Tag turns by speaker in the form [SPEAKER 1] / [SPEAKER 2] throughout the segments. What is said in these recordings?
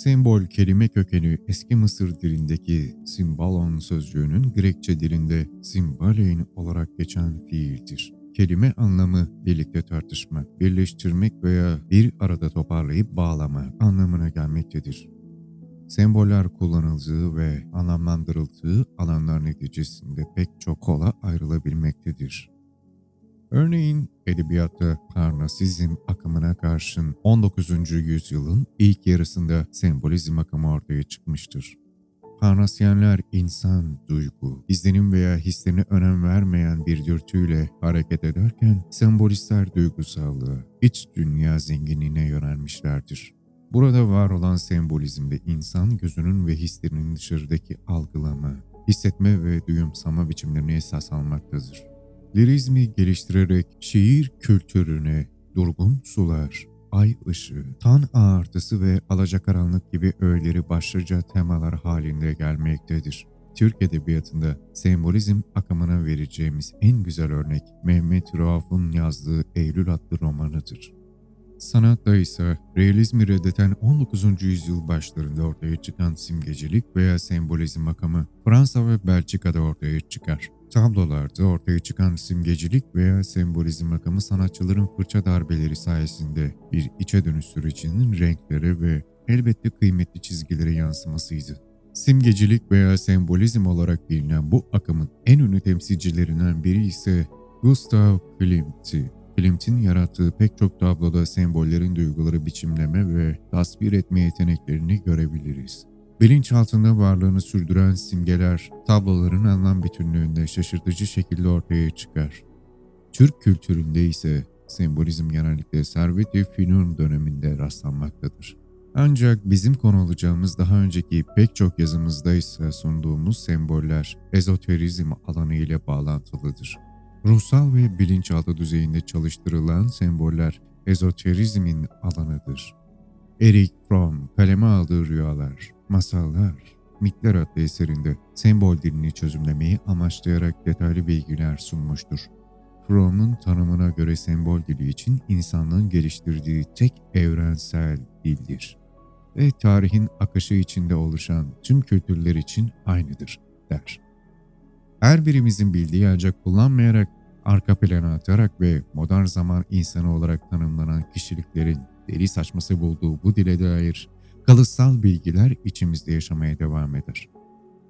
[SPEAKER 1] Sembol kelime kökeni eski Mısır dilindeki simbalon sözcüğünün Grekçe dilinde simbalein olarak geçen fiildir. Kelime anlamı birlikte tartışmak, birleştirmek veya bir arada toparlayıp bağlamak anlamına gelmektedir. Semboller kullanıldığı ve anlamlandırıldığı alanlar neticesinde pek çok kola ayrılabilmektedir. Örneğin edebiyatta Parnasizm akımına karşın 19. yüzyılın ilk yarısında sembolizm akımı ortaya çıkmıştır. Parnasyenler insan, duygu, izlenim veya hislerine önem vermeyen bir dürtüyle hareket ederken sembolistler duygusallığı, iç dünya zenginliğine yönelmişlerdir. Burada var olan sembolizmde insan gözünün ve hislerinin dışarıdaki algılama, hissetme ve duyumsama biçimlerini esas almaktadır. Lirizmi geliştirerek şiir kültürüne durgun sular, ay ışığı, tan ağartısı ve alacakaranlık gibi öğeleri başlıca temalar halinde gelmektedir. Türk Edebiyatı'nda sembolizm akımına vereceğimiz en güzel örnek Mehmet Rauf'un yazdığı Eylül adlı romanıdır. Sanatta ise realizmi reddeten 19. yüzyıl başlarında ortaya çıkan simgecilik veya sembolizm akımı Fransa ve Belçika'da ortaya çıkar. Tablolarda ortaya çıkan simgecilik veya sembolizm akımı sanatçıların fırça darbeleri sayesinde bir içe dönüş sürecinin renklere ve elbette kıymetli çizgilere yansımasıydı. Simgecilik veya sembolizm olarak bilinen bu akımın en ünlü temsilcilerinden biri ise Gustav Klimt'ti. Klimt'in yarattığı pek çok tabloda sembollerin duyguları biçimleme ve tasvir etme yeteneklerini görebiliriz. Bilinçaltında varlığını sürdüren simgeler tabloların anlam bütünlüğünde şaşırtıcı şekilde ortaya çıkar. Türk kültüründe ise sembolizm genellikle Servet-i Fünun döneminde rastlanmaktadır. Ancak bizim konu alacağımız daha önceki pek çok yazımızda ise sunduğumuz semboller ezoterizm alanı ile bağlantılıdır. Ruhsal ve bilinçaltı düzeyinde çalıştırılan semboller ezoterizmin alanıdır. Eric Fromm kaleme aldığı rüyalar, masallar, mitler adlı eserinde sembol dilini çözümlemeyi amaçlayarak detaylı bilgiler sunmuştur. Fromm'un tanımına göre sembol dili için insanlığın geliştirdiği tek evrensel dildir ve tarihin akışı içinde oluşan tüm kültürler için aynıdır, der. Her birimizin bildiği ancak kullanmayarak arka plana atarak ve modern zaman insanı olarak tanımlanan kişiliklerin deli saçması bulduğu bu dile dair kalıtsal bilgiler içimizde yaşamaya devam eder.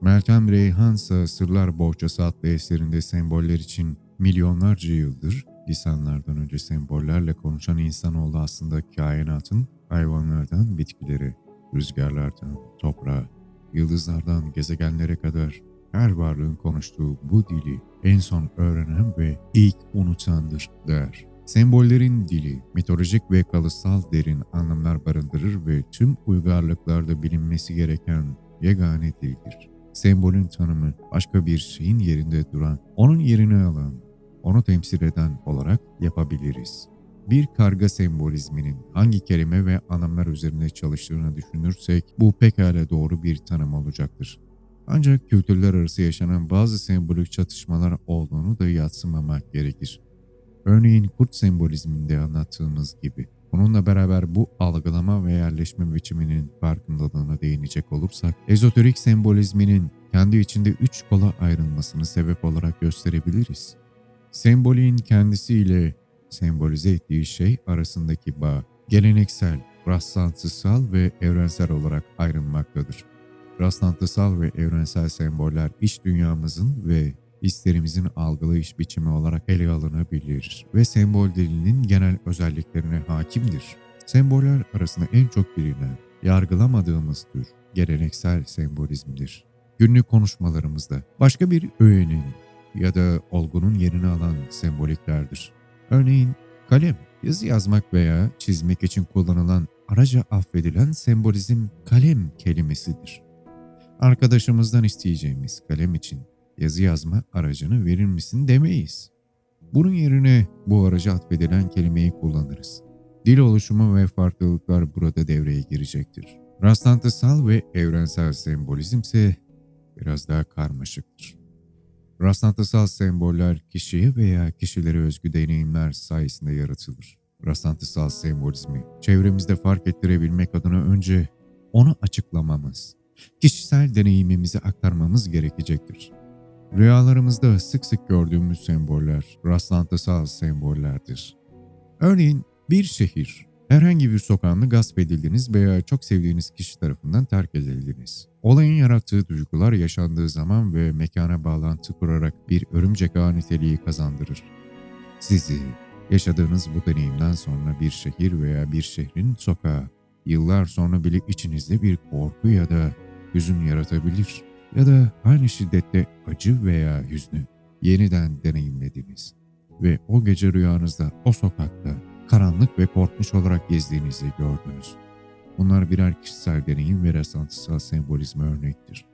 [SPEAKER 1] Meltem Reyhan ise Sırlar Bohçası adlı eserinde semboller için milyonlarca yıldır lisanlardan önce sembollerle konuşan insanoğlu aslında kainatın hayvanlardan bitkilere, rüzgarlardan toprağa, yıldızlardan gezegenlere kadar her varlığın konuştuğu bu dili en son öğrenen ve ilk unutandır der. Sembollerin dili, mitolojik ve kalıtsal derin anlamlar barındırır ve tüm uygarlıklarda bilinmesi gereken yegane dildir. Sembolün tanımı başka bir şeyin yerinde duran, onun yerini alan, onu temsil eden olarak yapabiliriz. Bir karga sembolizminin hangi kelime ve anlamlar üzerinde çalıştığını düşünürsek bu pekala doğru bir tanım olacaktır. Ancak kültürler arası yaşanan bazı sembolik çatışmalar olduğunu da yatsımamak gerekir. Örneğin kurt sembolizminde anlattığımız gibi. Bununla beraber bu algılama ve yerleşme biçiminin farkındalığına değinecek olursak, ezoterik sembolizminin kendi içinde üç kola ayrılmasını sebep olarak gösterebiliriz. Sembolin kendisiyle sembolize ettiği şey arasındaki bağ, geleneksel, rastlantısal ve evrensel olarak ayrılmaktadır. Rastlantısal ve evrensel semboller iç dünyamızın ve hislerimizin algılayış biçimi olarak ele alınabilir ve sembol dilinin genel özelliklerine hakimdir. Semboller arasında en çok bilinen, yargılamadığımız tür geleneksel sembolizmdir. Günlük konuşmalarımızda başka bir öğenin ya da olgunun yerini alan semboliklerdir. Örneğin kalem, yazı yazmak veya çizmek için kullanılan araca affedilen sembolizm kalem kelimesidir. Arkadaşımızdan isteyeceğimiz kalem için yazı yazma aracını verir misin demeyiz. Bunun yerine bu araca atfedilen kelimeyi kullanırız. Dil oluşumu ve farklılıklar burada devreye girecektir. Rastlantısal ve evrensel sembolizm ise biraz daha karmaşıktır. Rastlantısal semboller kişiye veya kişilere özgü deneyimler sayesinde yaratılır. Rastlantısal sembolizmi çevremizde fark ettirebilmek adına önce onu açıklamamız, kişisel deneyimimizi aktarmamız gerekecektir. Rüyalarımızda sık sık gördüğümüz semboller rastlantısal sembollerdir. Örneğin bir şehir, herhangi bir sokağını gasp edildiniz veya çok sevdiğiniz kişi tarafından terk edildiniz. Olayın yarattığı duygular yaşandığı zaman ve mekana bağlantı kurarak bir örümcek ağ niteliği kazandırır. Sizi, yaşadığınız bu deneyimden sonra bir şehir veya bir şehrin sokağı, yıllar sonra bile içinizde bir korku ya da hüzün yaratabilir ya da aynı şiddette acı veya hüznü yeniden deneyimlediniz ve o gece rüyanızda o sokakta karanlık ve korkmuş olarak gezdiğinizi gördünüz. Bunlar birer kişisel deneyim ve rastlantısal sembolizme örnektir.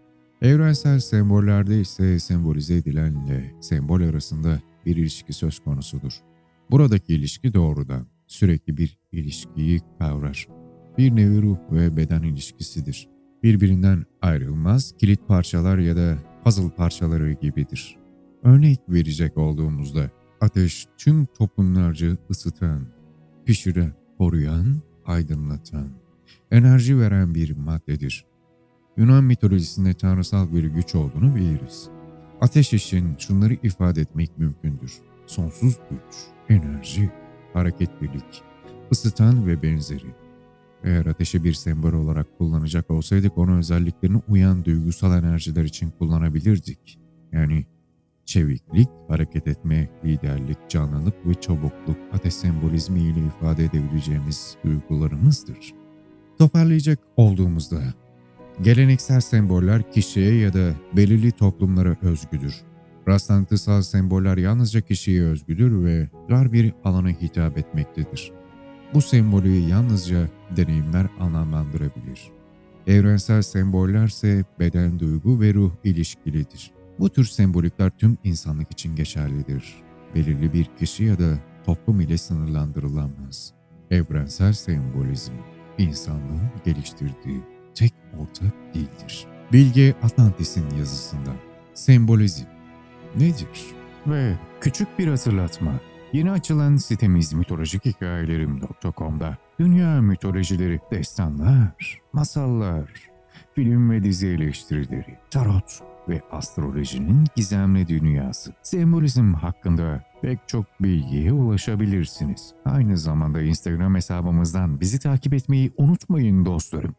[SPEAKER 1] Evrensel sembollerde ise sembolize edilenle sembol arasında bir ilişki söz konusudur. Buradaki ilişki doğrudan, sürekli bir ilişkiyi kavrar. Bir nevi ruh ve beden ilişkisidir. Birbirinden ayrılmaz kilit parçalar ya da puzzle parçaları gibidir. Örnek verecek olduğumuzda ateş tüm toplumlarca ısıtan, pişiren, koruyan, aydınlatan, enerji veren bir maddedir. Yunan mitolojisinde tanrısal bir güç olduğunu biliriz. Ateş için şunları ifade etmek mümkündür. Sonsuz güç, enerji, hareketlilik, ısıtan ve benzeri. Eğer ateşi bir sembol olarak kullanacak olsaydık onu özelliklerine uyan duygusal enerjiler için kullanabilirdik. Yani çeviklik, hareket etme, liderlik, canlılık ve çabukluk ateş sembolizmi ile ifade edebileceğimiz duygularımızdır. Toparlayacak olduğumuzda, geleneksel semboller kişiye ya da belirli toplumlara özgüdür. Rastlantısal semboller yalnızca kişiye özgüdür ve dar bir alana hitap etmektedir. Bu sembolü yalnızca deneyimler anlamlandırabilir. Evrensel semboller ise beden, duygu ve ruh ilişkilidir. Bu tür sembolikler tüm insanlık için geçerlidir. Belirli bir kişi ya da toplum ile sınırlandırılamaz. Evrensel sembolizm, insanlığın geliştirdiği tek ortak dildir. Bilge Atlantis'in yazısında sembolizm nedir? Ve küçük bir hatırlatma. Yeni açılan sitemiz mitolojik-hikayelerim.com'da dünya mitolojileri, destanlar, masallar, film ve dizi eleştirileri, tarot ve astrolojinin gizemli dünyası, sembolizm hakkında pek çok bilgiye ulaşabilirsiniz. Aynı zamanda Instagram hesabımızdan bizi takip etmeyi unutmayın dostlarım.